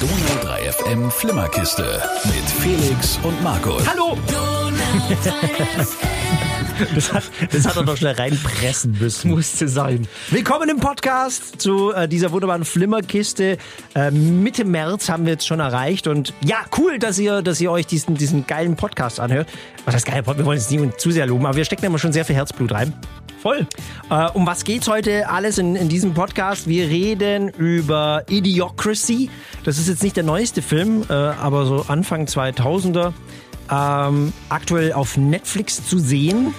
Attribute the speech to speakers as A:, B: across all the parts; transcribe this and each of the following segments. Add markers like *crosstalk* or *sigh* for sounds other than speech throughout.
A: Donau 3 FM Flimmerkiste mit Felix und Markus.
B: Hallo! Das hat, das hat er doch schnell reinpressen müssen.
C: Musste sein.
B: Willkommen im Podcast zu äh, dieser wunderbaren Flimmerkiste. Äh, Mitte März haben wir jetzt schon erreicht und ja, cool, dass ihr, dass ihr euch diesen, diesen geilen Podcast anhört. Was heißt geil? Wir wollen jetzt nicht zu sehr loben, aber wir stecken immer schon sehr viel Herzblut rein.
C: Voll.
B: Äh, um was geht's heute alles in, in diesem Podcast? Wir reden über Idiocracy. Das ist jetzt nicht der neueste Film, äh, aber so Anfang 2000er. Ähm, aktuell auf Netflix zu sehen.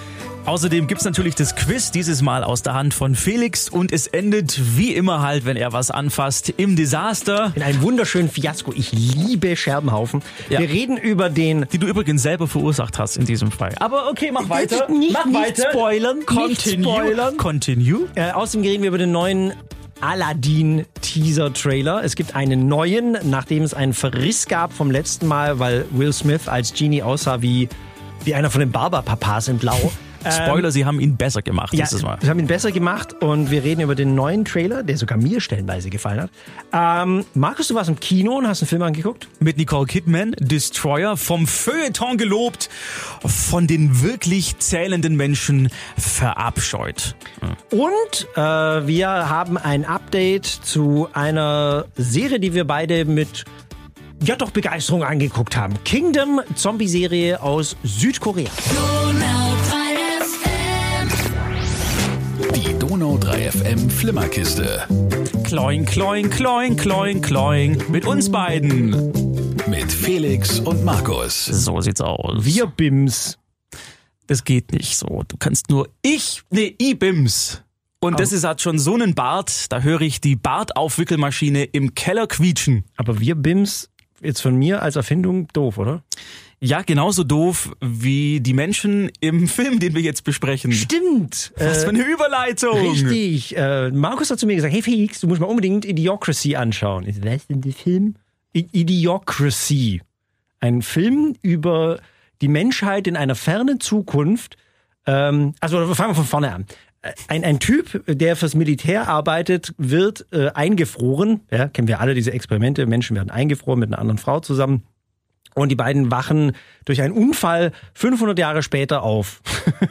C: Außerdem gibt's natürlich das Quiz, dieses Mal aus der Hand von Felix und es endet wie immer halt, wenn er was anfasst, im Desaster.
B: In einem wunderschönen Fiasko. Ich liebe Scherbenhaufen.
C: Ja.
B: Wir reden über den
C: Die du übrigens selber verursacht hast in diesem Fall. Aber okay, mach weiter.
B: Nicht-
C: mach
B: nicht
C: weiter.
B: spoilern, nicht
C: Continue.
B: spoilern.
C: Continue.
B: Äh, außerdem reden wir über den neuen Aladdin-Teaser-Trailer. Es gibt einen neuen, nachdem es einen Verriss gab vom letzten Mal, weil Will Smith als Genie aussah wie, wie einer von den Barber-Papas in Blau. *laughs*
C: Spoiler, sie haben ihn besser gemacht
B: Ja,
C: dieses Mal.
B: wir haben ihn besser gemacht und wir reden über den neuen Trailer, der sogar mir stellenweise gefallen hat. Ähm, Markus, du warst im Kino und hast einen Film angeguckt?
C: Mit Nicole Kidman, Destroyer, vom Feuilleton gelobt, von den wirklich zählenden Menschen verabscheut.
B: Und äh, wir haben ein Update zu einer Serie, die wir beide mit ja doch Begeisterung angeguckt haben. Kingdom, Zombie-Serie aus Südkorea.
A: Die Donau 3 FM Flimmerkiste
C: Kloing, kloing, kloing, kloing, kloing. Mit uns beiden.
A: mit Felix und Markus.
C: So sieht's aus.
B: Wir Bims.
C: Das geht nicht so. Du kannst nur ich, nee, I-Bims. Und das ist hat schon so einen Bart, da höre ich die Bartaufwickelmaschine im Keller quietschen.
B: Aber wir Bims, jetzt von mir als Erfindung doof, oder?
C: Ja, genauso doof wie die Menschen im *laughs* Film, den wir jetzt besprechen.
B: Stimmt.
C: Was für eine Überleitung.
B: Richtig. Äh, Markus hat zu mir gesagt, hey Felix, du musst mal unbedingt Idiocracy anschauen. Ich so, Was ist denn der Film? I Idiocracy. Ein Film über die Menschheit in einer fernen Zukunft. Ähm, also fangen wir von vorne an. Ein, ein Typ, der fürs Militär arbeitet, wird äh, eingefroren. Ja, kennen wir alle diese Experimente. Menschen werden eingefroren mit einer anderen Frau zusammen. Und die beiden wachen durch einen Unfall 500 Jahre später auf.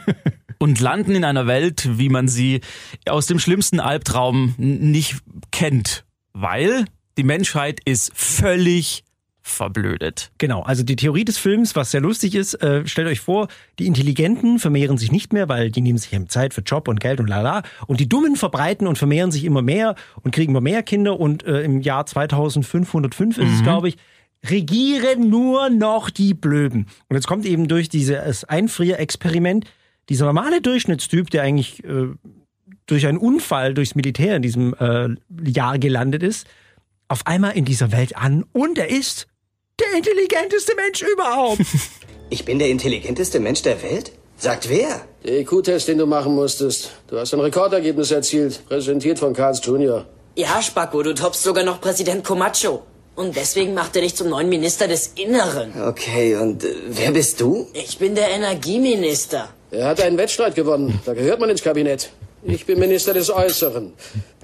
B: *laughs*
C: Und landen in einer Welt, wie man sie aus dem schlimmsten Albtraum nicht kennt. Weil die Menschheit ist völlig verblödet.
B: Genau, also die Theorie des Films, was sehr lustig ist, äh, stellt euch vor, die Intelligenten vermehren sich nicht mehr, weil die nehmen sich eben Zeit für Job und Geld und lala. Und die Dummen verbreiten und vermehren sich immer mehr und kriegen immer mehr Kinder. Und äh, im Jahr 2505 ist es, glaube ich, regieren nur noch die Blöden. Und jetzt kommt eben durch dieses Einfrierexperiment dieser normale Durchschnittstyp, der eigentlich äh, durch einen Unfall durchs Militär in diesem äh, Jahr gelandet ist, auf einmal in dieser Welt an und er ist der intelligenteste Mensch überhaupt. *laughs*
D: Ich bin der intelligenteste Mensch der Welt? Sagt wer?
E: Der IQ-Test, den du machen musstest. Du hast ein Rekordergebnis erzielt, präsentiert von Carls Jr.
F: Ja, Spacko, du toppst sogar noch Präsident Comacho. Und deswegen macht er dich zum neuen Minister des Inneren.
D: Okay, und äh, wer bist du?
F: Ich bin der Energieminister.
E: Er hat einen Wettstreit gewonnen. Da gehört man ins Kabinett. Ich bin Minister des Äußeren.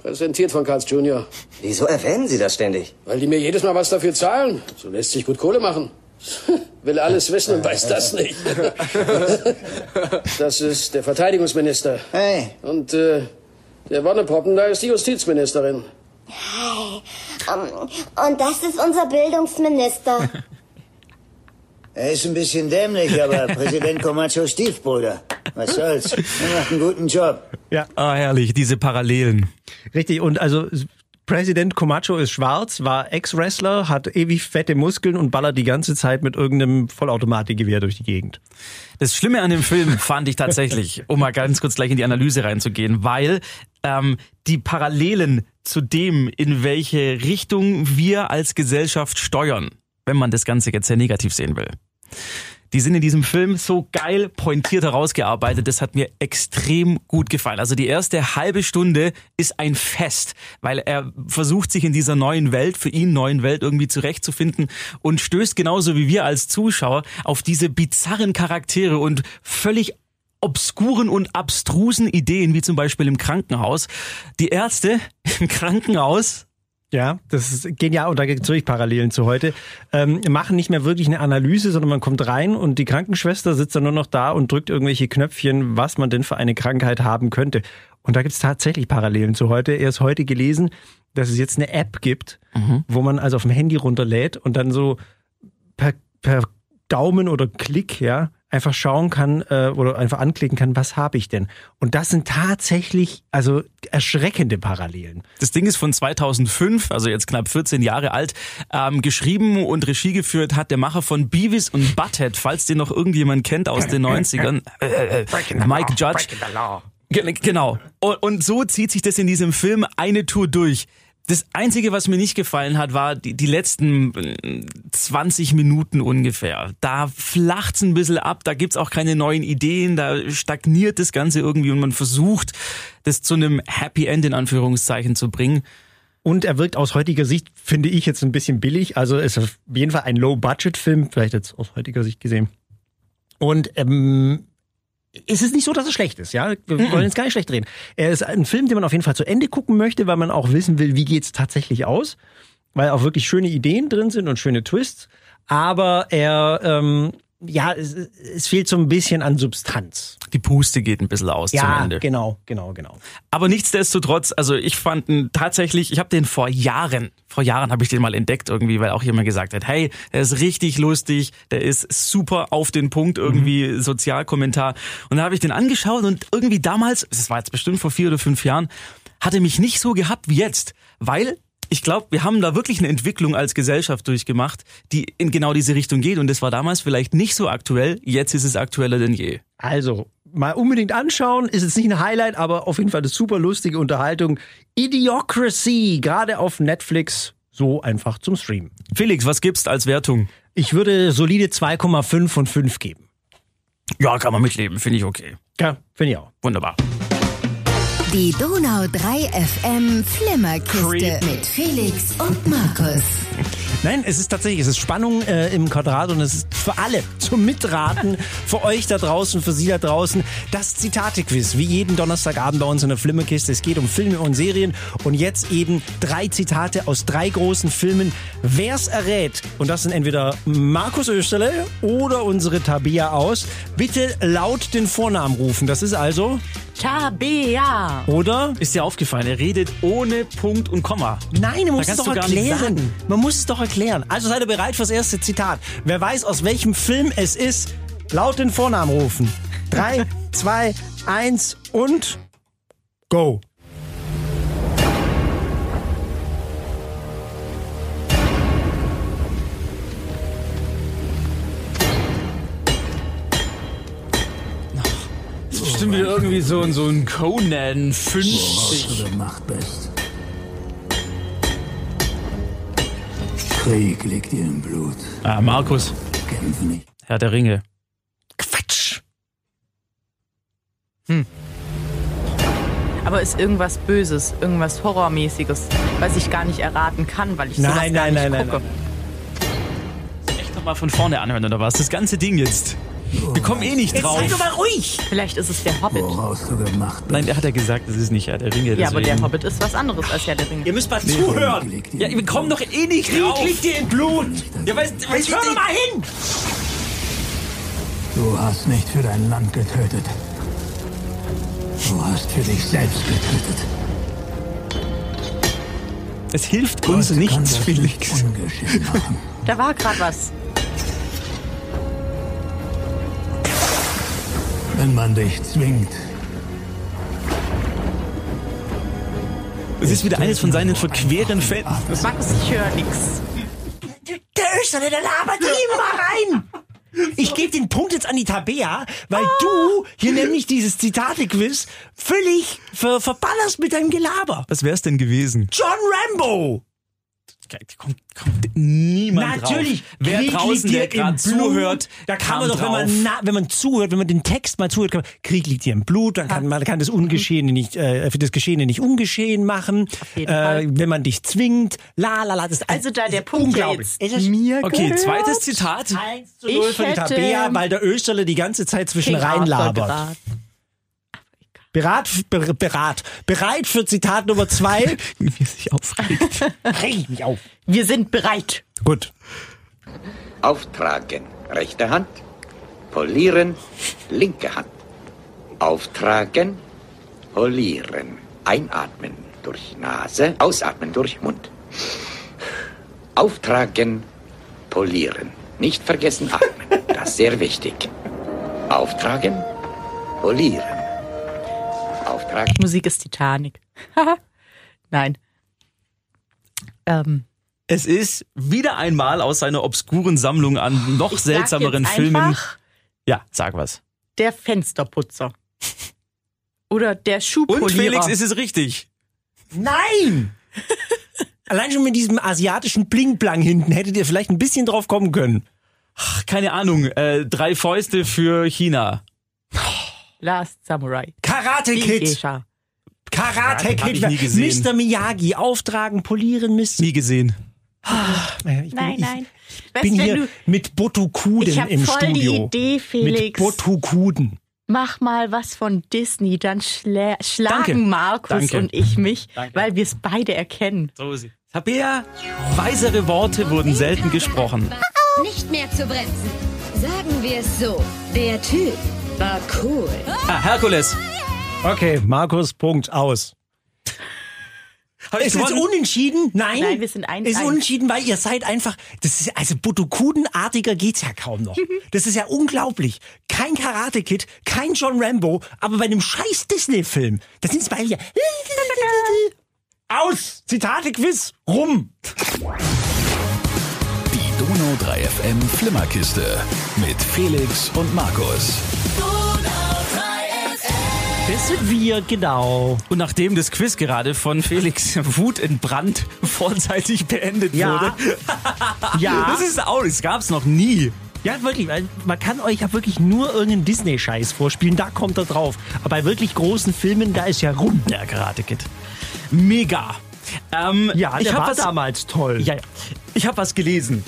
E: Präsentiert von Carls Jr.
D: Wieso erwähnen Sie das ständig?
E: Weil die mir jedes Mal was dafür zahlen. So lässt sich gut Kohle machen. *laughs* Will alles wissen und weiß das nicht. *laughs* Das ist der Verteidigungsminister.
D: Hey.
E: Und äh, der Wonnepoppen, da ist die Justizministerin.
G: Und das ist unser Bildungsminister. *laughs*
H: Er ist ein bisschen dämlich, aber *laughs* Präsident Comachos Stiefbruder. Was soll's? Er macht einen guten Job.
C: Ah, herrlich, diese Parallelen.
B: Richtig, und also Präsident Comacho ist schwarz, war Ex-Wrestler, hat ewig fette Muskeln und ballert die ganze Zeit mit irgendeinem Vollautomatikgewehr durch die Gegend.
C: Das Schlimme an dem Film fand ich tatsächlich, *laughs* um mal ganz kurz gleich in die Analyse reinzugehen, weil ähm, die Parallelen zu dem, in welche Richtung wir als Gesellschaft steuern, wenn man das Ganze jetzt sehr negativ sehen will. Die sind in diesem Film so geil pointiert herausgearbeitet. Das hat mir extrem gut gefallen. Also die erste halbe Stunde ist ein Fest, weil er versucht sich in dieser neuen Welt, für ihn neuen Welt irgendwie zurechtzufinden und stößt genauso wie wir als Zuschauer auf diese bizarren Charaktere und völlig obskuren und abstrusen Ideen, wie zum Beispiel im Krankenhaus. Die Ärzte *laughs* im Krankenhaus
B: Ja, das ist genial und da gibt es wirklich Parallelen zu heute. Ähm, machen nicht mehr wirklich eine Analyse, sondern man kommt rein und die Krankenschwester sitzt dann nur noch da und drückt irgendwelche Knöpfchen, was man denn für eine Krankheit haben könnte. Und da gibt es tatsächlich Parallelen zu heute. Erst heute gelesen, dass es jetzt eine App gibt, wo man also auf dem Handy runterlädt und dann so per, per Daumen oder Klick, ja, einfach schauen kann äh, oder einfach anklicken kann, was habe ich denn? Und das sind tatsächlich also erschreckende Parallelen.
C: Das Ding ist von 2005, also jetzt knapp 14 Jahre alt, ähm, geschrieben und Regie geführt hat der Macher von Beavis und Butthead, falls den noch irgendjemand kennt aus den 90ern. Äh, äh, Mike Judge. Ge- Genau. Und so zieht sich das in diesem Film eine Tour durch. Das Einzige, was mir nicht gefallen hat, war die, die letzten äh, 20 Minuten ungefähr. Da flacht's ein bisschen ab, da gibt's auch keine neuen Ideen, da stagniert das Ganze irgendwie und man versucht, das zu einem Happy End in Anführungszeichen zu bringen.
B: Und er wirkt aus heutiger Sicht, finde ich, jetzt ein bisschen billig. Also ist auf jeden Fall ein Low-Budget-Film, vielleicht jetzt aus heutiger Sicht gesehen. Und ähm, es ist nicht so, dass es schlecht ist, ja. Wir wollen jetzt gar nicht schlecht reden. Er ist ein Film, den man auf jeden Fall zu Ende gucken möchte, weil man auch wissen will, wie geht's tatsächlich aus. Weil auch wirklich schöne Ideen drin sind und schöne Twists. Aber er, ähm, ja, es, es fehlt so ein bisschen an Substanz.
C: Die Puste geht ein bisschen aus zum
B: Ja,
C: Ende.
B: genau, genau, genau.
C: Aber nichtsdestotrotz, also ich fand ihn tatsächlich, ich habe den vor Jahren, vor Jahren habe ich den mal entdeckt irgendwie, weil auch jemand gesagt hat, hey, der ist richtig lustig, der ist super auf den Punkt irgendwie Sozialkommentar. Und da habe ich den angeschaut und irgendwie damals, das war jetzt bestimmt vor vier oder fünf Jahren, hatte mich nicht so gehabt wie jetzt, weil ich glaube, wir haben da wirklich eine Entwicklung als Gesellschaft durchgemacht, die in genau diese Richtung geht. Und das war damals vielleicht nicht so aktuell. Jetzt ist es aktueller denn je.
B: Also, mal unbedingt anschauen. Ist jetzt nicht ein Highlight, aber auf jeden Fall eine super lustige Unterhaltung. Idiocracy, gerade auf Netflix, so einfach zum Streamen.
C: Felix, was gibst als Wertung?
B: Ich würde solide 2,5 von 5 geben.
C: Ja, kann man mitleben, finde ich okay.
B: Ja, finde ich auch.
C: Wunderbar.
I: Die Donau 3 FM Flimmerkiste
C: Creep.
I: mit Felix und Markus.
B: Nein, es ist tatsächlich, es ist Spannung äh, im Quadrat und es ist für alle zum Mitraten, für euch da draußen, für Sie da draußen, das Zitate-Quiz, wie jeden Donnerstagabend bei uns in der Flimmerkiste. Es geht um Filme und Serien und jetzt eben drei Zitate aus drei großen Filmen. Wer's errät, und das sind entweder Markus Österle oder unsere Tabea aus, bitte laut den Vornamen rufen. Das ist also,
J: Tabea.
B: oder?
C: Ist dir aufgefallen, er redet ohne Punkt und Komma.
B: Nein, man muss es doch erklären. Man muss es doch erklären. Also seid ihr bereit fürs erste Zitat. Wer weiß, aus welchem Film es ist, laut den Vornamen rufen. Drei, *laughs* zwei, eins und go.
C: Bestimmt wieder irgendwie so, ein- so ein Conan 50.
H: du gemacht bist. Krieg liegt dir im Blut.
C: Ah, Markus,
H: Kämpfe nicht.
C: Herr der Ringe.
B: Quatsch.
J: Aber ist irgendwas Böses, irgendwas Horrormäßiges, was ich gar nicht erraten kann, weil ich sowas
B: Nein,
J: gar
B: nein,
J: nicht
B: nein, nein,
J: gucke.
C: Echt nochmal von vorne anhören, oder was? Das ganze Ding jetzt. Wir kommen eh nicht drauf.
B: Sei doch mal ruhig.
J: Vielleicht ist es der Hobbit.
H: Woraus du gemacht bist.
C: Nein, er hat ja gesagt, das ist nicht Herr der Ringe.
J: Ja, aber der
C: deswegen-
J: Hobbit ist was anderes als Herr der Ringe.
B: Ihr müsst mal zuhören.
H: Liegt dir
C: Ja, wir kommen doch eh nicht
B: Krieg
C: drauf.
B: liegt dir im Blut.
C: Ja, weißt,
B: Jetzt
C: weißt
B: hör doch mal hin.
H: Du hast nicht für dein Land getötet. Du hast für dich selbst getötet.
C: Es hilft uns nichts, Felix.
J: Da war gerade was.
H: Wenn man dich zwingt,
C: Es ist wieder eines von seinen verqueren Fällen.
J: Markus, ich höre nichts.
B: Der Österle, der labert immer mal rein. Ich gebe den Punkt jetzt an die Tabea, weil du hier nämlich dieses Zitate-Quiz völlig ver verballerst mit deinem Gelaber.
C: Was wär's denn gewesen?
B: John Rambo.
C: Kommt, kommt niemand
B: Natürlich.
C: drauf. Wer draußen, der gerade
B: im Blut.
C: zuhört,
B: da kann man doch, wenn man, na, wenn man zuhört, wenn man den Text mal zuhört, kann man, Krieg liegt dir im Blut, dann kann man kann das Ungeschehene nicht, äh, für das Geschehene nicht ungeschehen machen. Äh, wenn man dich zwingt, la la la, das ist
J: Also da der Punkt
B: unglaublich.
J: jetzt
B: Es ist
J: mir
C: Okay,
J: gehört.
C: zweites Zitat.
B: 1 zu 0
J: Ich
B: für die
J: hätte-
B: Tabea, weil der Österle die ganze Zeit zwischen
J: King
B: rein
J: Arthur
B: labert.
J: geraten.
B: Berat, ber, berat, bereit für Zitat Nummer zwei. *laughs*
C: Wie sich aufregt. *laughs*
B: Reg mich auf.
J: Wir sind bereit.
B: Gut.
K: Auftragen, rechte Hand. Polieren, linke Hand. Auftragen, polieren. Einatmen durch Nase, ausatmen durch Mund. Auftragen, polieren. Nicht vergessen atmen. Das ist sehr wichtig. Auftragen, polieren. Auftragen.
J: Musik ist Titanic. *laughs* Nein. Ähm,
C: Es ist wieder einmal aus seiner obskuren Sammlung an noch
J: ich sag
C: seltsameren
J: jetzt
C: Filmen. Ja, sag was.
J: Der Fensterputzer. Oder der
C: Und
J: Schuhpolierer.
C: Felix, ist es richtig?
B: Nein! *laughs* Allein schon mit diesem asiatischen Bling-Blang hinten hättet ihr vielleicht ein bisschen drauf kommen können.
C: Ach, keine Ahnung. Äh, drei Fäuste für China.
J: Last Samurai.
B: Karate
J: Die
B: Kid. Karate
C: ich
B: Kid.
C: nie gesehen.
B: Mr. Miyagi. Auftragen, polieren, Mr.
C: Nie gesehen.
B: Ich bin,
J: Nein, nein.
B: Ich
J: Weißt
B: bin hier
J: du,
B: mit Botokuden
J: Ich
B: im
J: voll die
B: Studio.
J: Idee,
B: Mit
J: Felix.
B: Botokuden.
J: mach mal was von Disney, dann schla schlagen
C: Danke.
J: Markus
C: Danke.
J: und ich mich,
C: Danke.
J: weil wir es beide erkennen.
C: So ist sie. Tabea, weisere Worte wurden selten gesprochen.
I: Nicht mehr zu bremsen. Sagen wir es so. Der Typ war cool.
C: Ah, Herkules.
B: Okay, Markus, Punkt, aus.
C: Hab ich
B: Ist es
C: gewonnen?
B: unentschieden? Nein.
J: Nein, wir sind eins,
B: Ist
J: eins.
B: unentschieden, weil ihr seid einfach, das ist, also Botokudenartiger geht's ja kaum noch. *laughs* Das ist ja unglaublich. Kein Karate Kid, kein John Rambo, aber bei einem scheiß Disney-Film, da sind zwei hier. *laughs* Aus! Zitate-Quiz, rum!
A: Donau 3 FM Flimmerkiste mit Felix und Markus.
B: Das sind wir, genau.
C: Und nachdem das Quiz gerade von Felix Wut in Brand vorzeitig beendet
B: Ja.
C: wurde. *laughs*
B: Ja.
C: Das ist auch, das gab's noch nie.
B: Ja, wirklich, weil man kann euch ja wirklich nur irgendeinen Disney-Scheiß vorspielen, da kommt er drauf. Aber bei wirklich großen Filmen, da ist ja rum.
C: Der Karate Kid. Mega. Ähm,
B: Ja,
C: ich
B: der
C: hab
B: war
C: was,
B: damals toll.
C: Ja, ja. Ich habe was gelesen.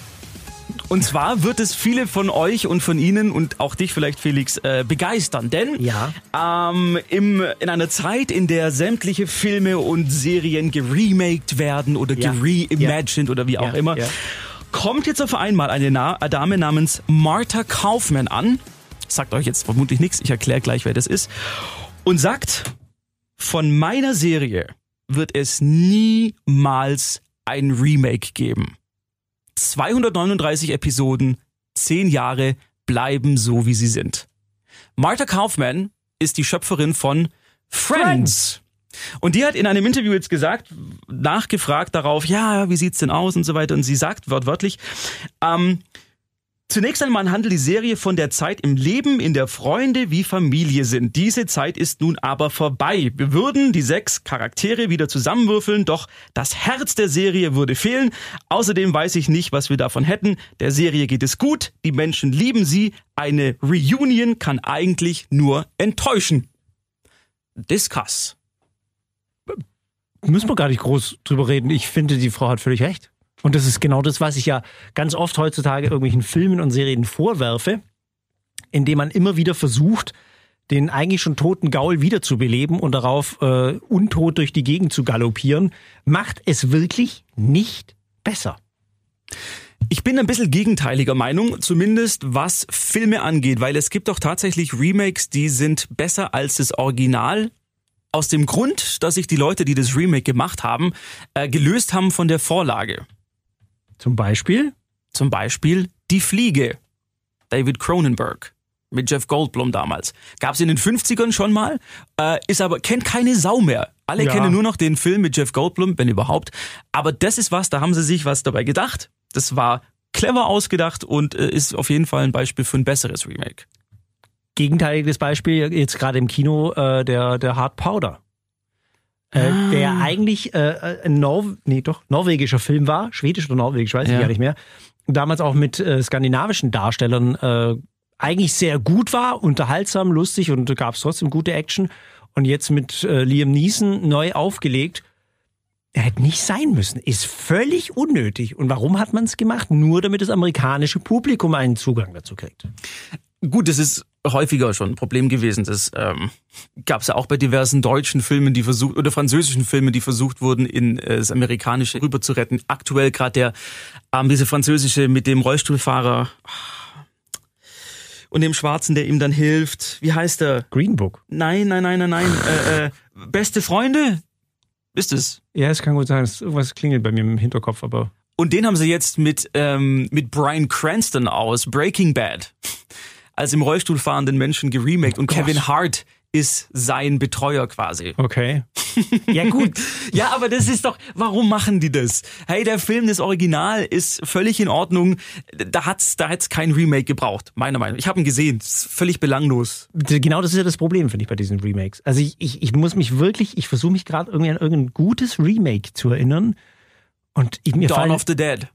C: Und zwar wird es viele von euch und von Ihnen und auch dich vielleicht, Felix, äh, begeistern. Denn
B: Ja.
C: ähm, im, in einer Zeit, in der sämtliche Filme und Serien geremaked werden oder
B: Ja.
C: gereimagined oder wie auch
B: Ja,
C: immer,
B: ja.
C: kommt jetzt auf einmal eine Na eine Dame namens Martha Kaufman an. Sagt euch jetzt vermutlich nichts, ich erkläre gleich, wer das ist. Und sagt, von meiner Serie wird es niemals ein Remake geben. 239 Episoden, 10 Jahre bleiben so, wie sie sind. Martha Kaufman ist die Schöpferin von Friends. Und die hat in einem Interview jetzt gesagt, nachgefragt darauf, ja, wie sieht's denn aus und so weiter. Und sie sagt wortwörtlich, ähm, Zunächst einmal handelt die Serie von der Zeit im Leben, in der Freunde wie Familie sind. Diese Zeit ist nun aber vorbei. Wir würden die sechs Charaktere wieder zusammenwürfeln, doch das Herz der Serie würde fehlen. Außerdem weiß ich nicht, was wir davon hätten. Der Serie geht es gut, die Menschen lieben sie. Eine Reunion kann eigentlich nur enttäuschen. Discuss.
B: müssen wir gar nicht groß drüber reden. Ich finde, die Frau hat völlig recht. Und das ist genau das, was ich ja ganz oft heutzutage irgendwelchen Filmen und Serien vorwerfe, indem man immer wieder versucht, den eigentlich schon toten Gaul wiederzubeleben und darauf äh, untot durch die Gegend zu galoppieren, macht es wirklich nicht besser.
C: Ich bin ein bisschen gegenteiliger Meinung, zumindest was Filme angeht, weil es gibt auch tatsächlich Remakes, die sind besser als das Original. Aus dem Grund, dass sich die Leute, die das Remake gemacht haben, äh, gelöst haben von der Vorlage.
B: Zum Beispiel?
C: Zum Beispiel Die Fliege. David Cronenberg. Mit Jeff Goldblum damals. Gab es in den 50ern schon mal, äh, ist aber, kennt keine Sau mehr. Alle
B: Ja.
C: kennen nur noch den Film mit Jeff Goldblum, wenn überhaupt. Aber das ist was, da haben sie sich was dabei gedacht. Das war clever ausgedacht und äh, ist auf jeden Fall ein Beispiel für ein besseres Remake.
B: Gegenteiliges Beispiel jetzt gerade im Kino äh, der der Hard Powder, äh, der eigentlich äh, ein Nor nee, doch norwegischer Film war, schwedisch oder norwegisch, weiß ich
C: Ja.
B: gar nicht mehr. Damals auch mit äh, skandinavischen Darstellern äh, eigentlich sehr gut war, unterhaltsam, lustig und gab es trotzdem gute Action. Und jetzt mit äh, Liam Neeson neu aufgelegt. Er hätte nicht sein müssen. Ist völlig unnötig. Und warum hat man es gemacht? Nur damit das amerikanische Publikum einen Zugang dazu kriegt.
C: Gut, das ist häufiger schon ein Problem gewesen. Das ähm, gab es ja auch bei diversen deutschen Filmen, die versucht oder französischen Filmen, die versucht wurden, in äh, das Amerikanische rüber zu retten. Aktuell gerade der ähm, diese französische mit dem Rollstuhlfahrer und dem Schwarzen, der ihm dann hilft. Wie heißt er?
B: Green Book.
C: Nein, nein, nein, nein, nein. äh, äh, beste Freunde ist es.
B: Ja, es kann gut sein, irgendwas klingelt bei mir im Hinterkopf, aber.
C: Und den haben sie jetzt mit, ähm, mit Brian Cranston aus Breaking Bad als im Rollstuhl fahrenden Menschen geremaked. Und
B: Gott.
C: Kevin Hart ist sein Betreuer quasi.
B: Okay. *laughs* Ja, gut.
C: Ja, aber das ist doch, warum machen die das? Hey, der Film, das Original ist völlig in Ordnung. Da hat's, da hat's kein Remake gebraucht, meiner Meinung. nach. Ich habe ihn gesehen, ist völlig belanglos.
B: Genau das ist ja das Problem, finde ich, bei diesen Remakes. Also ich, ich, ich muss mich wirklich, ich versuche mich gerade irgendwie an irgendein gutes Remake zu erinnern. Und ich, mir
C: Dawn
B: fallen,
C: of the Dead.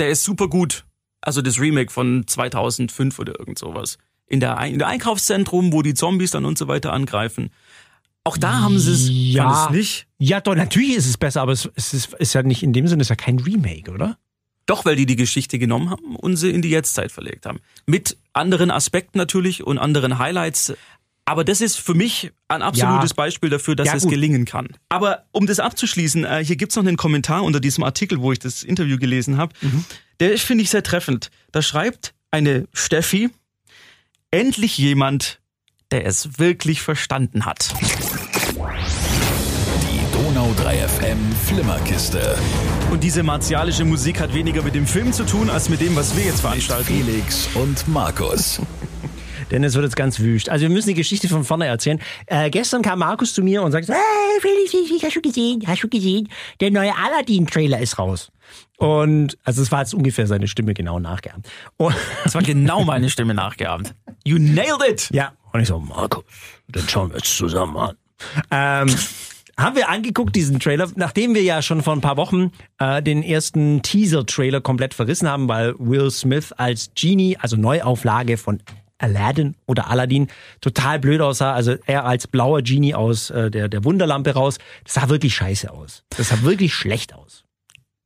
C: Der ist super gut. Also das Remake von 2005 oder irgend sowas. In der, in der Einkaufszentrum, wo die Zombies dann und so weiter angreifen. Auch da haben sie es,
B: ja,
C: es nicht.
B: ja, doch, natürlich ist es besser, aber es, es ist, ist ja nicht in dem Sinne, es ist ja kein Remake, oder?
C: Doch, weil die die Geschichte genommen haben und sie in die Jetztzeit verlegt haben. Mit anderen Aspekten natürlich und anderen Highlights. Aber das ist für mich ein absolutes
B: Ja.
C: Beispiel dafür, dass
B: Ja,
C: es gelingen kann. Aber um das abzuschließen, äh, hier gibt's noch einen Kommentar unter diesem Artikel, wo ich das Interview gelesen habe.
B: Mhm.
C: Der ist, finde ich, sehr treffend. Da schreibt eine Steffi, endlich jemand, der es wirklich verstanden hat.
A: Die Donau 3 FM Flimmerkiste.
C: Und diese martialische Musik hat weniger mit dem Film zu tun, als mit dem, was wir jetzt veranstalten.
A: Felix und Markus. *laughs*
B: Denn es wird jetzt ganz wüst. Also wir müssen die Geschichte von vorne erzählen. Äh, gestern kam Markus zu mir und sagte, hey Felix, Felix, hast du gesehen? Hast du gesehen? Der neue Aladdin-Trailer ist raus. Und also es war jetzt ungefähr seine Stimme genau nachgeahmt.
C: Das war genau meine Stimme nachgeahmt. You nailed it!
B: ja, und ich so, Markus, dann schauen wir jetzt zusammen an. Ähm, haben wir angeguckt, diesen Trailer, nachdem wir ja schon vor ein paar Wochen äh, den ersten Teaser-Trailer komplett verrissen haben, weil Will Smith als Genie, also Neuauflage von Aladdin oder Aladdin, total blöd aussah. Also er als blauer Genie aus äh, der, der Wunderlampe raus. Das sah wirklich scheiße aus. Das sah wirklich schlecht aus.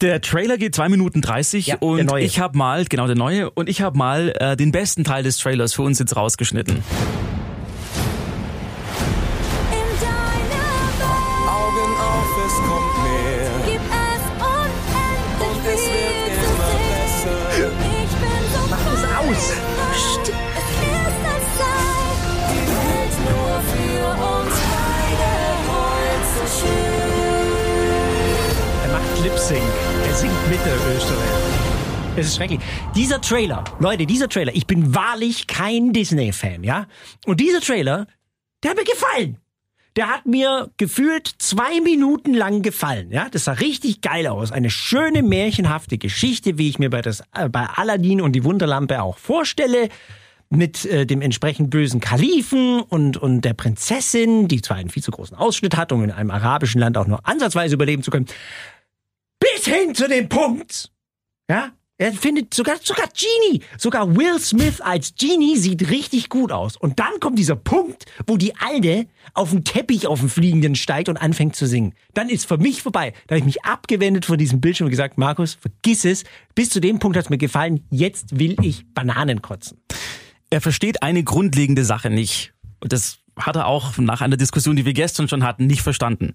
C: Der Trailer geht zwei Minuten 30
B: Ja,
C: und ich habe mal, genau der neue, und ich habe mal äh, den besten Teil des Trailers für uns jetzt rausgeschnitten.
B: Er singt mit der Österreich. Es ist schrecklich. Dieser Trailer, Leute, dieser Trailer, ich bin wahrlich kein Disney-Fan, ja? Und dieser Trailer, der hat mir gefallen. Der hat mir gefühlt zwei Minuten lang gefallen, ja? Das sah richtig geil aus. Eine schöne, märchenhafte Geschichte, wie ich mir bei, das, äh, bei Aladdin und die Wunderlampe auch vorstelle. Mit äh, dem entsprechend bösen Kalifen und, und der Prinzessin, die zwar einen viel zu großen Ausschnitt hat, um in einem arabischen Land auch nur ansatzweise überleben zu können. Bis hin zu dem Punkt, ja, er findet sogar, sogar Genie, sogar Will Smith als Genie sieht richtig gut aus. Und dann kommt dieser Punkt, wo die Alte auf den Teppich auf dem Fliegenden steigt und anfängt zu singen. Dann ist für mich vorbei. Da habe ich mich abgewendet von diesem Bildschirm und gesagt, Markus, vergiss es. Bis zu dem Punkt hat es mir gefallen. Jetzt will ich Bananen kotzen.
C: Er versteht eine grundlegende Sache nicht. Und das hat er auch nach einer Diskussion, die wir gestern schon hatten, nicht verstanden.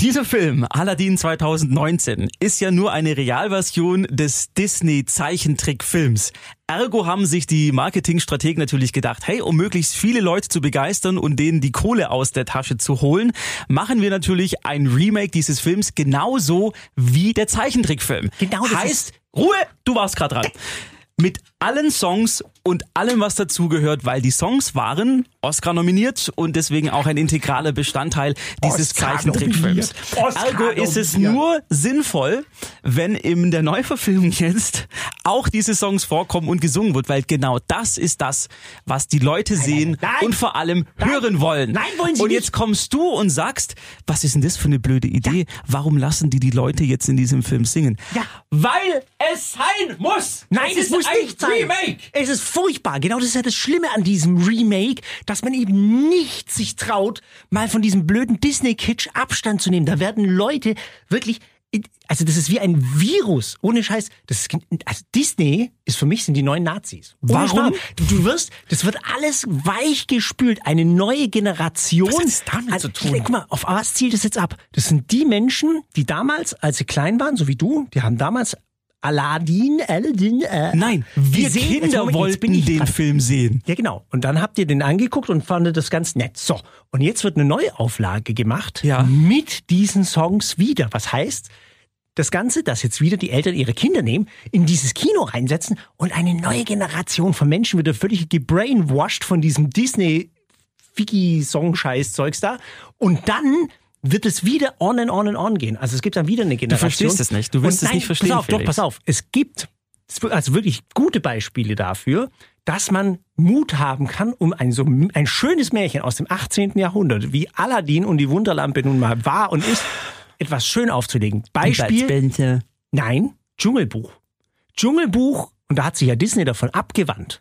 C: Dieser Film, Aladdin 2019, ist ja nur eine Realversion des Disney-Zeichentrickfilms. Ergo haben sich die Marketingstrategen natürlich gedacht, hey, um möglichst viele Leute zu begeistern und denen die Kohle aus der Tasche zu holen, machen wir natürlich ein Remake dieses Films genauso wie der Zeichentrickfilm.
B: Genau das
C: heißt, Ruhe, du warst gerade dran. Mit allen Songs und allem, was dazugehört, weil die Songs waren Oscar nominiert und deswegen auch ein integraler Bestandteil dieses Zeichentrickfilms. Ergo ist es nur sinnvoll, wenn in der Neuverfilmung jetzt auch diese Songs vorkommen und gesungen wird, weil genau das ist das, was die Leute sehen
B: nein.
C: und vor allem hören wollen.
B: Nein, wollen sie
C: Und
B: nicht.
C: jetzt kommst du und sagst, was ist denn das für eine blöde Idee? Warum lassen die die Leute jetzt in diesem Film singen?
B: Ja.
C: Weil es sein muss.
B: Nein, es, muss
C: ein
B: nicht sein.
C: Remake.
B: Es ist furchtbar. Genau das ist ja das Schlimme an diesem Remake, dass man eben nicht sich traut, mal von diesem blöden Disney-Kitsch Abstand zu nehmen. Da werden Leute wirklich also das ist wie ein Virus, ohne Scheiß. Das ist, also Disney ist für mich sind die neuen Nazis. Ohne
C: Warum?
B: Du, du wirst, das wird alles weich gespült. Eine neue Generation.
C: Was hat das damit
B: also,
C: zu tun?
B: Guck mal, auf was zielt das jetzt ab? Das sind die Menschen, die damals, als sie klein waren, so wie du, die haben damals Aladdin, Aladdin, äh,
C: Nein, wir.
B: Jetzt
C: Kinder
B: Moment,
C: wollten den
B: dran.
C: Film sehen.
B: Ja, genau. Und dann habt ihr den angeguckt und fandet das ganz nett. So. Und jetzt wird eine Neuauflage gemacht
C: Ja.
B: mit diesen Songs wieder. Was heißt, das Ganze, dass jetzt wieder die Eltern ihre Kinder nehmen, in dieses Kino reinsetzen und eine neue Generation von Menschen wird völlig gebrainwashed von diesem Disney Figi-Song-Scheiß-Zeugs da. Und dann wird es wieder on and on and on gehen. Also es gibt dann wieder eine Generation.
C: verstehst es nicht. Du willst
B: Und
C: es nicht verstehen,
B: Pass auf, doch,
C: Felix.
B: pass auf. Es gibt also wirklich gute Beispiele dafür, dass man Mut haben kann, um ein so ein schönes Märchen aus dem 18. Jahrhundert, wie Aladdin und die Wunderlampe nun mal war und ist, etwas schön aufzulegen. Beispiel. Nein, Dschungelbuch. Dschungelbuch, und da hat sich ja Disney davon abgewandt,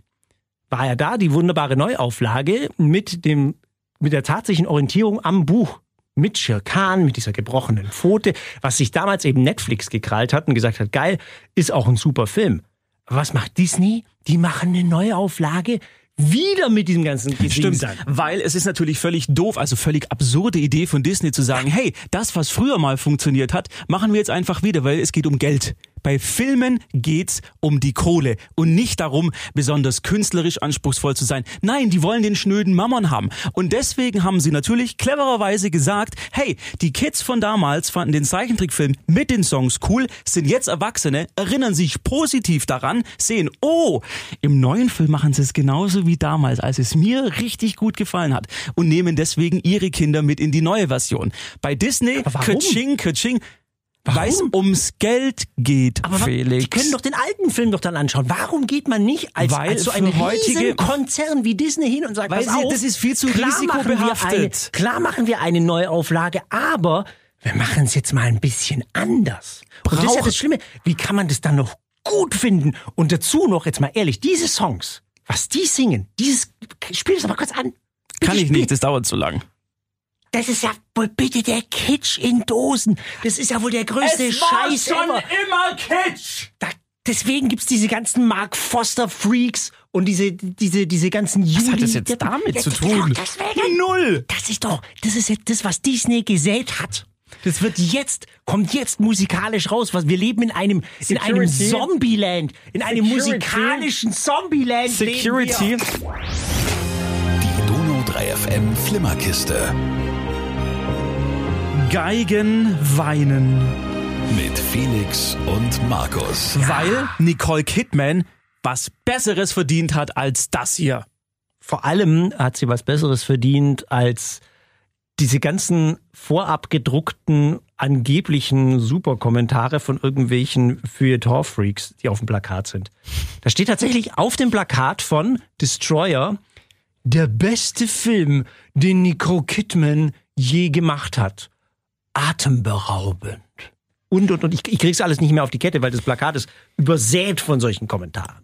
B: war ja da die wunderbare Neuauflage mit dem, mit der tatsächlichen Orientierung am Buch. Mit Shere Khan, mit dieser gebrochenen Pfote, was sich damals eben Netflix gekrallt hat und gesagt hat, geil, ist auch ein super Film. Was macht Disney? Die machen eine Neuauflage wieder mit diesem ganzen
C: Stimmt,
B: Gesingsang.
C: weil es ist natürlich völlig doof, also völlig absurde Idee von Disney zu sagen, hey, das, was früher mal funktioniert hat, machen wir jetzt einfach wieder, weil es geht um Geld. Bei Filmen geht's um die Kohle und nicht darum, besonders künstlerisch anspruchsvoll zu sein. Nein, die wollen den schnöden Mammon haben. Und deswegen haben sie natürlich clevererweise gesagt, hey, die Kids von damals fanden den Zeichentrickfilm mit den Songs cool, sind jetzt Erwachsene, erinnern sich positiv daran, sehen, oh, im neuen Film machen sie es genauso wie damals, als es mir richtig gut gefallen hat und nehmen deswegen ihre Kinder mit in die neue Version. Bei Disney? Kaching, Kaching, weil es ums Geld geht,
B: Aber
C: Felix.
B: die können doch den alten Film doch dann anschauen. Warum geht man nicht als,
C: Weil
B: als so ein
C: heutige-
B: Konzern wie Disney hin und sagt,
C: Weil
B: pass
C: sie-
B: auf,
C: das ist viel zu
B: klar
C: risikobehaftet.
B: Eine, klar machen wir eine Neuauflage, aber wir machen es jetzt mal ein bisschen anders. Und das ist ja das Schlimme. Wie kann man das dann noch gut finden? Und dazu noch, jetzt mal ehrlich, diese Songs, was die singen, dieses, spiel das aber kurz an.
C: Kann ich
B: spiel.
C: nicht, das dauert zu lang.
B: Das ist ja wohl bitte der Kitsch in Dosen. Das ist ja wohl der größte Scheiß ever.
C: immer Kitsch!
B: Da, deswegen gibt's diese ganzen Mark Foster Freaks und diese, diese, diese ganzen
C: Was hat das
B: Juli-
C: jetzt damit
B: Ja,
C: zu tun?
B: deswegen.
C: Null!
B: Das ist doch, das ist jetzt das, was Disney gesät hat. Das wird jetzt, kommt jetzt musikalisch raus, was wir leben in einem, in einem
C: Security.
B: Zombieland, in einem
C: Security.
B: musikalischen Zombieland. leben
C: Security.
B: wir.
A: Die Donau 3 FM Flimmerkiste
C: Geigen weinen.
A: mit Felix und Markus.
C: Weil Nicole Kidman was Besseres verdient hat als das hier.
B: Vor allem hat sie was Besseres verdient als diese ganzen vorab gedruckten angeblichen Superkommentare von irgendwelchen Feuilleton-Freaks, die auf dem Plakat sind. Da steht tatsächlich auf dem Plakat von Destroyer der beste Film, den Nicole Kidman je gemacht hat. Atemberaubend. Und, und, und ich, ich krieg's alles nicht mehr auf die Kette, weil das Plakat ist übersät von solchen Kommentaren.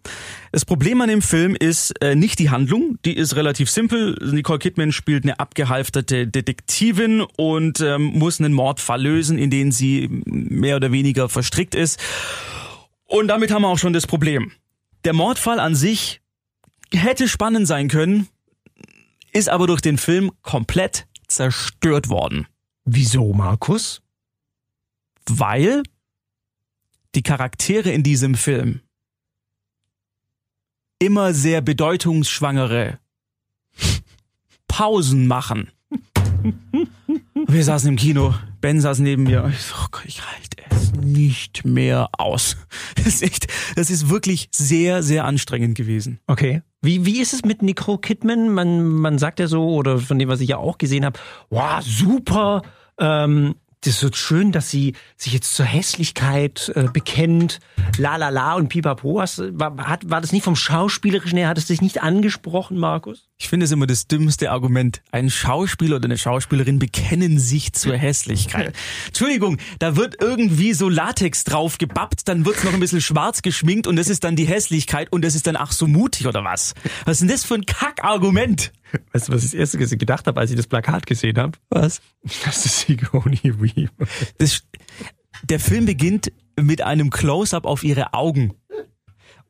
C: Das Problem an dem Film ist äh, nicht die Handlung, die ist relativ simpel. Nicole Kidman spielt eine abgehalfterte Detektivin und ähm, muss einen Mordfall lösen, in den sie mehr oder weniger verstrickt ist. Und damit haben wir auch schon das Problem. Der Mordfall an sich hätte spannend sein können, ist aber durch den Film komplett zerstört worden.
B: Wieso, Markus?
C: weil die Charaktere in diesem Film immer sehr bedeutungsschwangere *laughs* Pausen machen. Wir saßen im Kino, Ben saß neben mir. Ich so, oh ich halte es nicht mehr aus. *laughs* Das ist echt, das ist wirklich sehr, sehr anstrengend gewesen.
B: Okay. Wie, wie ist es mit Nicole Kidman? Man, man sagt ja so, oder von dem, was ich ja auch gesehen habe, wow, super. Ähm, das wird schön, dass sie sich jetzt zur Hässlichkeit äh, bekennt. La la la und pipapo. Hast, war, hat, war das nicht vom Schauspielerischen her? Hat es dich nicht angesprochen, Markus?
C: Ich finde es immer das dümmste Argument. Ein Schauspieler oder eine Schauspielerin bekennen sich zur Hässlichkeit. *laughs* Entschuldigung, da wird irgendwie so Latex drauf gebappt, dann wird's noch ein bisschen schwarz geschminkt und das ist dann die Hässlichkeit und das ist dann ach so mutig oder was? Was ist denn das für ein Kackargument?
B: Weißt du, was ich das erste gedacht habe, als ich das Plakat gesehen habe? Was? Das ist Sigourney Weaver.
C: Das, der Film beginnt mit einem Close-up auf ihre Augen.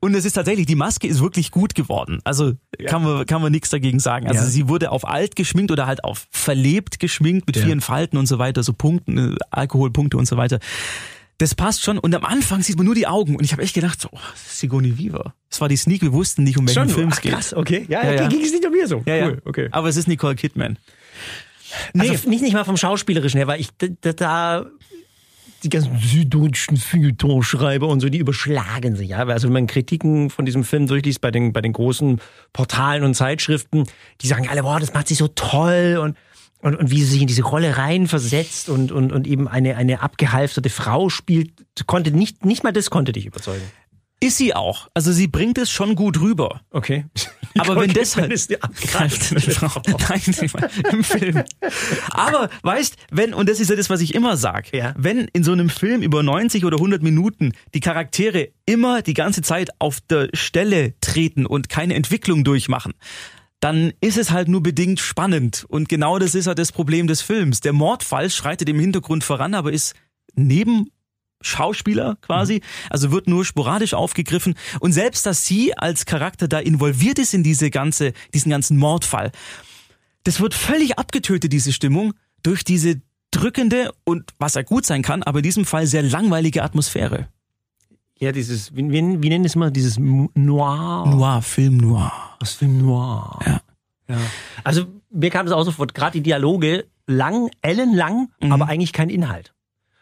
C: Und es ist tatsächlich, die Maske ist wirklich gut geworden. Also kann man, kann man nichts dagegen sagen. Also
B: Ja.
C: sie wurde auf alt geschminkt oder halt auf verlebt geschminkt mit
B: Ja.
C: vielen Falten und so weiter, so Punkten, äh, Alkoholpunkte und so weiter. Das passt schon. Und am Anfang sieht man nur die Augen. Und ich habe echt gedacht, so, oh, Sigourney Weaver. Das war die Sneak, wir wussten nicht, um welchen
B: Schon?
C: Film es geht.
B: krass, okay. Ja,
C: Ja,
B: ja,
C: ja.
B: ging es nicht um mir so.
C: Ja, ja.
B: Cool, okay.
C: Aber es ist Nicole Kidman. Nee,
B: Also nicht, nicht mal vom Schauspielerischen her, weil ich da, da, die ganzen süddeutschen Feuilletonschreiber und so, die überschlagen sich. Ja? Also wenn man Kritiken von diesem Film durchliest bei den, bei den großen Portalen und Zeitschriften, die sagen alle, boah, das macht sie so toll und und, und wie sie sich in diese Rolle reinversetzt und, und, und eben eine, eine abgehalfterte Frau spielt, konnte nicht, nicht mal das konnte dich überzeugen.
C: ist sie auch. Also sie bringt es schon gut rüber.
B: Okay. *laughs*
C: Aber wenn halt
B: ist
C: Frau. *laughs* Nein, im Film. Aber weißt, wenn und das ist ja das, was ich immer sag,
B: Ja.
C: wenn in so einem Film über 90 oder 100 Minuten die Charaktere immer die ganze Zeit auf der Stelle treten und keine Entwicklung durchmachen, dann ist es halt nur bedingt spannend. Und genau das ist halt das Problem des Films. Der Mordfall schreitet im Hintergrund voran, aber ist neben Schauspieler quasi, also wird nur sporadisch aufgegriffen und selbst dass sie als Charakter da involviert ist in diese ganze, diesen ganzen Mordfall, das wird völlig abgetötet, diese Stimmung, durch diese drückende und was ja gut sein kann, aber in diesem Fall sehr langweilige Atmosphäre.
B: Ja, dieses, wie, wie, wie nennen es immer, dieses Noir.
C: Noir, Film Noir.
B: Das Film Noir.
C: Ja.
B: ja. Also mir kam es auch sofort, gerade die Dialoge lang, ellenlang, aber eigentlich kein Inhalt.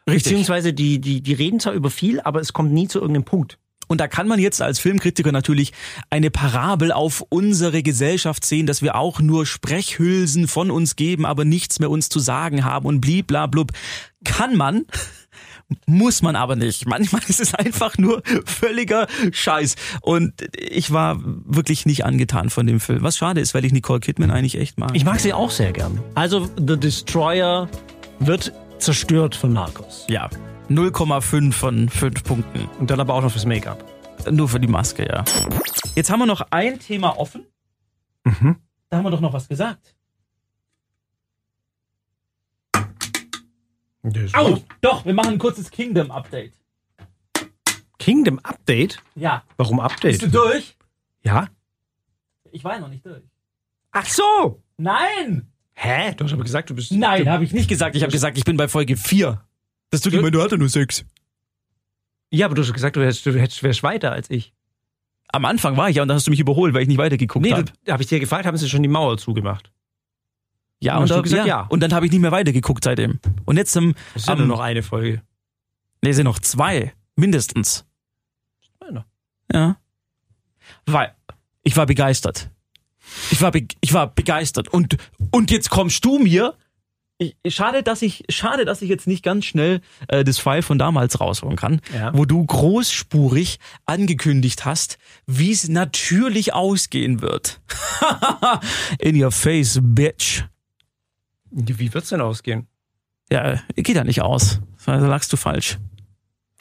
C: Mhm. Richtig.
B: Beziehungsweise die, die, die reden zwar über viel, aber es kommt nie zu irgendeinem Punkt.
C: Und da kann man jetzt als Filmkritiker natürlich eine Parabel auf unsere Gesellschaft sehen, dass wir auch nur Sprechhülsen von uns geben, aber nichts mehr uns zu sagen haben und bliblablub. Kann man, muss man aber nicht. Manchmal ist es einfach nur völliger Scheiß. Und ich war wirklich nicht angetan von dem Film. Was schade ist, weil ich Nicole Kidman eigentlich echt mag.
B: Ich mag sie auch sehr gern. Also The Destroyer wird zerstört von Narcos.
C: Ja. 0,5 von 5 Punkten.
B: Und dann aber auch noch fürs Make-up.
C: Nur für die Maske, ja. Jetzt haben wir noch ein Thema offen.
B: Mhm.
C: Da haben wir doch noch was gesagt. Au, doch, wir machen ein kurzes Kingdom-Update.
B: Kingdom Update?
C: Ja.
B: Warum Update?
C: Bist du durch?
B: Ja?
C: Ich war noch nicht durch.
B: Ach so!
C: Nein!
B: Hä? Du hast aber gesagt, du bist.
C: Nein, habe ich nicht gesagt. Ich habe gesagt, ich bin bei Folge 4. Das tut immer, du hatte nur 6.
B: Ja, aber du hast gesagt, du, hättest, du hättest, wärst weiter als ich.
C: Am Anfang war ich ja und dann hast du mich überholt, weil ich nicht weitergeguckt
B: Nee,
C: habe.
B: da habe ich dir gefragt, haben sie schon die Mauer zugemacht?
C: Ja, und,
B: du
C: da,
B: gesagt,
C: ja.
B: ja.
C: und dann habe ich nicht mehr weitergeguckt seitdem. Und jetzt am,
B: Das ist ja
C: am
B: nur noch eine Folge.
C: Nee, sind noch zwei. Mindestens.
B: Einer.
C: Ja. Weil ich war begeistert. Ich war, be ich war begeistert. Und, und jetzt kommst du mir. Ich, schade, dass ich, schade, dass ich jetzt nicht ganz schnell äh, das File von damals rausholen kann,
B: Ja.
C: wo du großspurig angekündigt hast, wie es natürlich ausgehen wird. *laughs* In your face, bitch.
B: Wie wird's denn ausgehen?
C: Ja, geht ja nicht aus. Da lagst du falsch.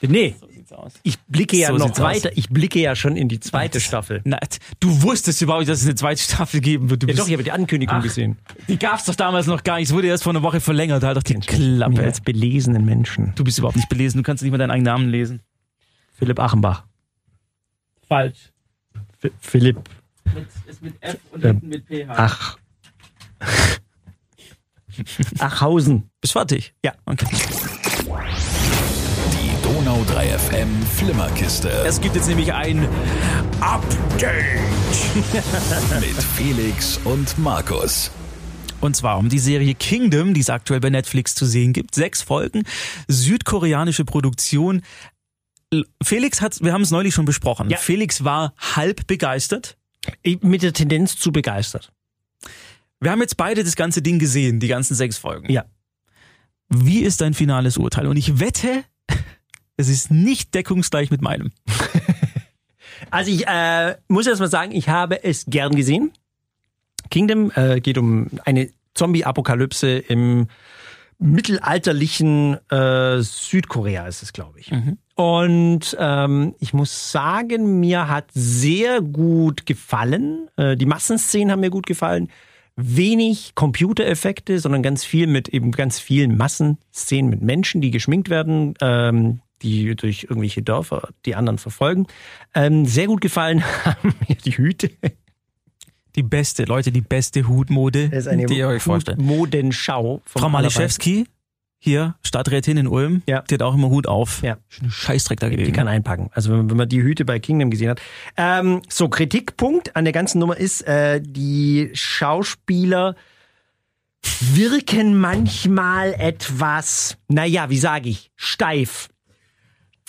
B: Nee,
C: sieht's aus.
B: ich blicke ja
C: So
B: noch
C: sieht's aus.
B: weiter. Ich blicke ja schon in die zweite Staffel.
C: Na, du wusstest überhaupt nicht, dass es eine zweite Staffel geben wird. Du
B: Ja
C: bist,
B: doch, ich habe die Ankündigung
C: Ach.
B: gesehen.
C: die gab's doch damals noch gar nicht. Es wurde erst vor einer Woche verlängert. Halt doch die
B: Mir
C: Klappe.
B: als belesenen Menschen.
C: Du bist überhaupt nicht belesen. Du kannst nicht mal deinen eigenen Namen lesen.
B: Philipp Achenbach.
C: Falsch.
B: F Philipp.
C: Mit, ist mit F und
B: Ähm,
C: hinten mit PH.
B: Ach. Achhausen.
C: Bist fertig?
B: Ja.
C: Okay.
A: Die Donau 3 FM Flimmerkiste
C: Es gibt jetzt nämlich ein Update. *laughs*
A: mit Felix und Markus.
C: Und zwar um die Serie Kingdom, die es aktuell bei Netflix zu sehen gibt. Sechs Folgen, südkoreanische Produktion. Felix hat, wir haben es neulich schon besprochen.
B: Ja.
C: Felix war halb begeistert.
B: Mit der Tendenz zu begeistert.
C: Wir haben jetzt beide das ganze Ding gesehen, die ganzen sechs Folgen.
B: Ja.
C: Wie ist dein finales Urteil? Und ich wette, *laughs* es ist nicht deckungsgleich mit meinem. *laughs*
B: Also ich äh, muss erst mal sagen, ich habe es gern gesehen. Kingdom äh, geht um eine Zombie-Apokalypse im mittelalterlichen äh, Südkorea ist es, glaube ich. Und ähm, ich muss sagen, mir hat sehr gut gefallen. Äh, die Massenszenen haben mir gut gefallen. Wenig Computereffekte, sondern ganz viel mit eben ganz vielen Massenszenen mit Menschen, die geschminkt werden, ähm, die durch irgendwelche Dörfer die anderen verfolgen. Ähm, sehr gut gefallen *laughs* haben mir die Hüte.
C: Die beste, Leute, die beste Hutmode,
B: Das ist eine
C: die ihr euch vorstellt.
B: Modenschau.
C: Frau. Maliszewski, hier, Stadträtin in Ulm,
B: Ja.
C: die hat auch immer Hut auf.
B: Ja.
C: Scheißdreck dagegen.
B: Die kann einpacken. Also wenn, wenn man die Hüte bei Kingdom gesehen hat. Ähm, so, Kritikpunkt an der ganzen Nummer ist, äh, die Schauspieler wirken manchmal etwas, naja, wie sage ich, steif.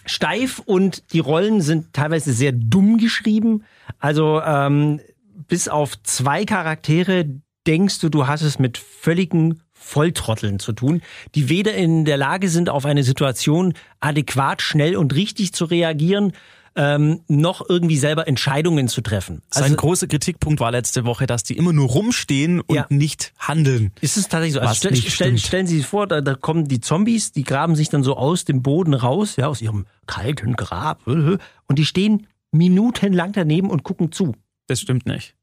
B: Steif und die Rollen sind teilweise sehr dumm geschrieben. Also ähm, bis auf zwei Charaktere denkst du, du hast es mit völligen Volltrotteln zu tun, die weder in der Lage sind, auf eine Situation adäquat, schnell und richtig zu reagieren, ähm, noch irgendwie selber Entscheidungen zu treffen. Also
C: Sein großer Kritikpunkt war letzte Woche, dass die immer nur rumstehen und
B: Ja.
C: nicht handeln.
B: Ist es tatsächlich so? Also stell, stell, stellen Sie sich vor, da, da kommen die Zombies, die graben sich dann so aus dem Boden raus, ja, aus ihrem kalten Grab, *laughs* und die stehen minutenlang daneben und gucken zu.
C: Das stimmt nicht.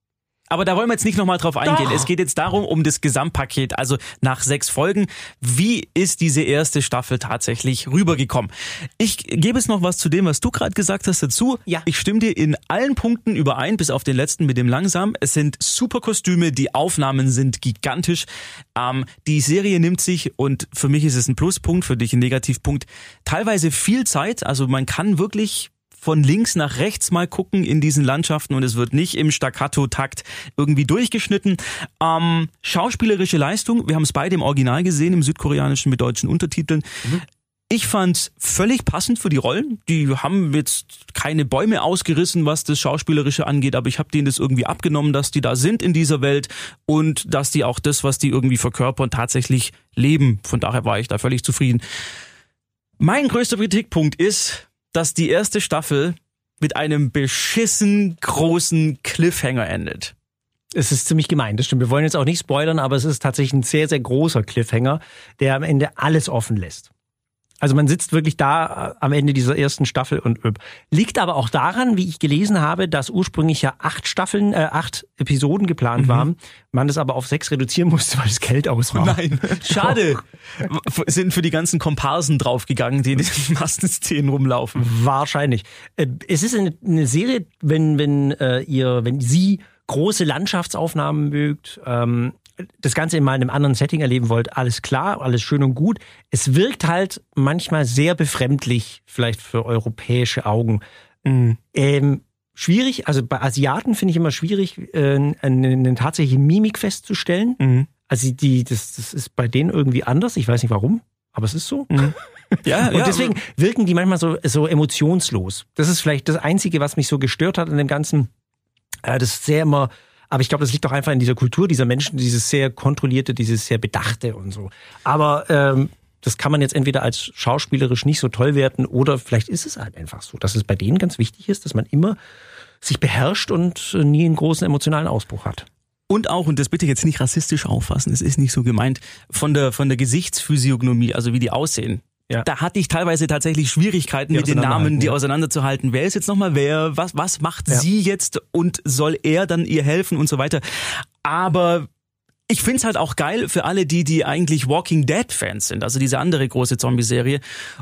C: Aber da wollen wir jetzt nicht nochmal drauf eingehen.
B: Doch.
C: Es geht jetzt darum, um das Gesamtpaket. Also nach sechs Folgen, wie ist diese erste Staffel tatsächlich rübergekommen? Ich gebe es noch was zu dem, was du gerade gesagt hast dazu.
B: Ja.
C: Ich stimme dir in allen Punkten überein, bis auf den letzten mit dem langsam. Es sind super Kostüme, die Aufnahmen sind gigantisch. Ähm, die Serie nimmt sich, und für mich ist es ein Pluspunkt, für dich ein Negativpunkt, teilweise viel Zeit. Also man kann wirklich von links nach rechts mal gucken in diesen Landschaften und es wird nicht im Staccato-Takt irgendwie durchgeschnitten. Ähm, schauspielerische Leistung, wir haben es beide im Original gesehen, im südkoreanischen mit deutschen Untertiteln. Ich fand's völlig passend für die Rollen. Die haben jetzt keine Bäume ausgerissen, was das Schauspielerische angeht, aber ich habe denen das irgendwie abgenommen, dass die da sind in dieser Welt und dass die auch das, was die irgendwie verkörpern, tatsächlich leben. Von daher war ich da völlig zufrieden. Mein größter Kritikpunkt ist, dass die erste Staffel mit einem beschissen großen Cliffhanger endet.
B: Es ist ziemlich gemein, das stimmt. Wir wollen jetzt auch nicht spoilern, aber es ist tatsächlich ein sehr, sehr großer Cliffhanger, der am Ende alles offen lässt. Also man sitzt wirklich da äh, am Ende dieser ersten Staffel und üb. Liegt aber auch daran, wie ich gelesen habe, dass ursprünglich ja acht Staffeln, äh, acht Episoden geplant waren, man das aber auf sechs reduzieren musste, weil das Geld aus war.
C: Nein, schade. Sind für die ganzen Komparsen draufgegangen, die in den *laughs* Massenszenen rumlaufen.
B: Wahrscheinlich. Äh, Es ist eine, eine Serie, wenn, wenn äh, ihr, wenn sie große Landschaftsaufnahmen mögt, ähm, das Ganze in mal einem anderen Setting erleben wollt, alles klar, alles schön und gut. Es wirkt halt manchmal sehr befremdlich, vielleicht für europäische Augen. Ähm, schwierig, also bei Asiaten finde ich immer schwierig, äh, eine, eine tatsächliche Mimik festzustellen. Also die, das, das ist bei denen irgendwie anders. Ich weiß nicht warum, aber es ist so.
C: Ja, *laughs*
B: Und deswegen wirken die manchmal so, so emotionslos. Das ist vielleicht das Einzige, was mich so gestört hat an dem Ganzen. Äh, das ist sehr immer, aber ich glaube, das liegt doch einfach in dieser Kultur dieser Menschen, dieses sehr kontrollierte, dieses sehr bedachte und so. Aber ähm, das kann man jetzt entweder als schauspielerisch nicht so toll werten oder vielleicht ist es halt einfach so, dass es bei denen ganz wichtig ist, dass man immer sich beherrscht und äh, nie einen großen emotionalen Ausbruch hat.
C: Und auch, und das bitte jetzt nicht rassistisch auffassen, es ist nicht so gemeint, von der, von der Gesichtsphysiognomie, also wie die aussehen.
B: Ja.
C: Da hatte ich teilweise tatsächlich Schwierigkeiten
B: Die
C: mit den Namen, die
B: ja.
C: auseinanderzuhalten. Wer ist jetzt nochmal wer? Was, was macht
B: Ja.
C: sie jetzt? Und soll er dann ihr helfen und so weiter? Aber ich find's halt auch geil für alle die, die eigentlich Walking Dead Fans sind, also diese andere große Zombie-Serie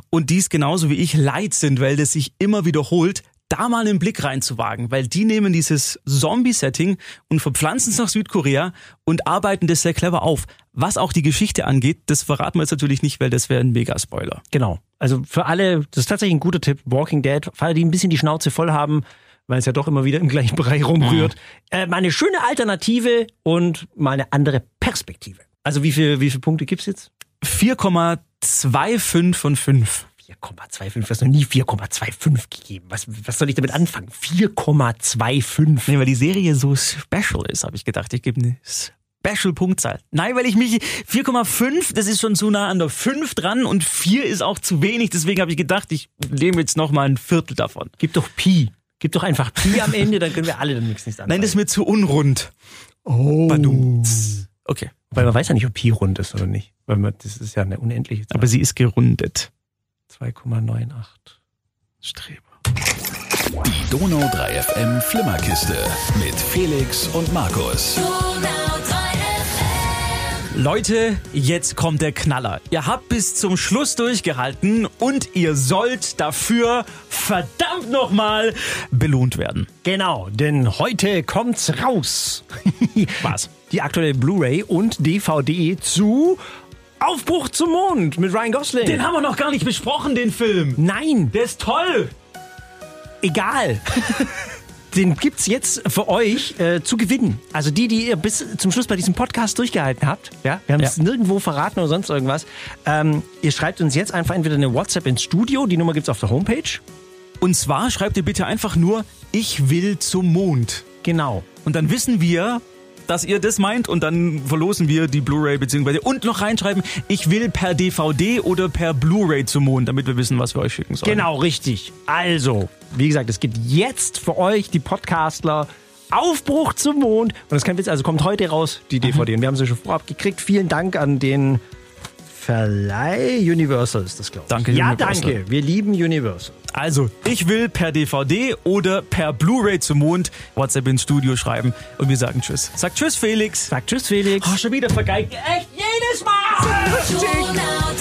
C: und dies genauso wie ich leid sind, weil das sich immer wiederholt, da mal einen Blick reinzuwagen, weil die nehmen dieses Zombie-Setting und verpflanzen es nach Südkorea und arbeiten das sehr clever auf. Was auch die Geschichte angeht, das verraten wir jetzt natürlich nicht, weil das wäre ein Mega-Spoiler.
B: Genau. Also für alle, das ist tatsächlich ein guter Tipp, Walking Dead, für alle, die ein bisschen die Schnauze voll haben, weil es ja doch immer wieder im gleichen Bereich rumrührt. Äh, mal eine schöne Alternative und mal eine andere Perspektive. Also wie viel, wie viele Punkte gibt's jetzt?
C: 4,25 von 5.
B: 4,25. Du hast noch nie 4,25 gegeben. Was, was soll ich damit anfangen? 4,25.
C: Nee, weil die Serie so special ist, habe ich gedacht, ich gebe eine Special-Punktzahl. Nein, weil ich mich 4,5, das ist schon zu nah an der 5 dran und 4 ist auch zu wenig, deswegen habe ich gedacht, ich nehme jetzt noch mal ein Viertel davon.
B: Gib doch Pi. Gib doch einfach Pi am Ende, dann können wir alle dann nichts nicht
C: Nein, das ist mir zu unrund.
B: Oh.
C: Badumts. Okay.
B: Weil man weiß ja nicht, ob Pi rund ist oder nicht. Weil man, das ist ja eine unendliche Zahl.
C: Aber sie ist gerundet.
B: 2,98.
C: Streber.
A: Die Donau 3 FM Flimmerkiste mit Felix und Markus.
L: Donau 3 FM.
C: Leute, jetzt kommt der Knaller. Ihr habt bis zum Schluss durchgehalten und ihr sollt dafür verdammt nochmal belohnt werden.
B: Genau, denn heute kommt's raus. *laughs*
C: Was?
B: Die aktuelle Blu-ray und DVD zu Aufbruch zum Mond mit Ryan Gosling.
C: Den haben wir noch gar nicht besprochen, den Film.
B: Nein,
C: Der ist toll.
B: egal. *laughs* Den gibt's jetzt für euch äh, zu gewinnen. Also die, die ihr bis zum Schluss bei diesem Podcast durchgehalten habt. Ja, wir haben es
C: Ja.
B: nirgendwo verraten oder sonst irgendwas. Ähm, ihr schreibt uns jetzt einfach entweder eine WhatsApp ins Studio. Die Nummer gibt's auf der Homepage.
C: Und zwar schreibt ihr bitte einfach nur, ich will zum Mond.
B: Genau.
C: Und dann wissen wir, dass ihr das meint und dann verlosen wir die Blu-ray beziehungsweise und noch reinschreiben, ich will per DVD oder per Blu-ray zum Mond, damit wir wissen, was wir euch schicken sollen.
B: Genau, richtig. Also, wie gesagt, es gibt jetzt für euch, die Podcastler, Aufbruch zum Mond. Und das ist kein Witz, also kommt heute raus, die DVD. Und wir haben sie schon vorab gekriegt. Vielen Dank an den Verleih Universal ist das, glaube ich.
C: Danke,
B: Ja,
C: Universal.
B: danke. Wir lieben Universal.
C: Also, ich will per DVD oder per Blu-ray zum Mond WhatsApp ins Studio schreiben und wir sagen Tschüss. Sagt Tschüss, Felix.
B: Sagt Tschüss, Felix.
C: Oh, schon wieder vergeigt. Echt jedes Mal.
L: Donau.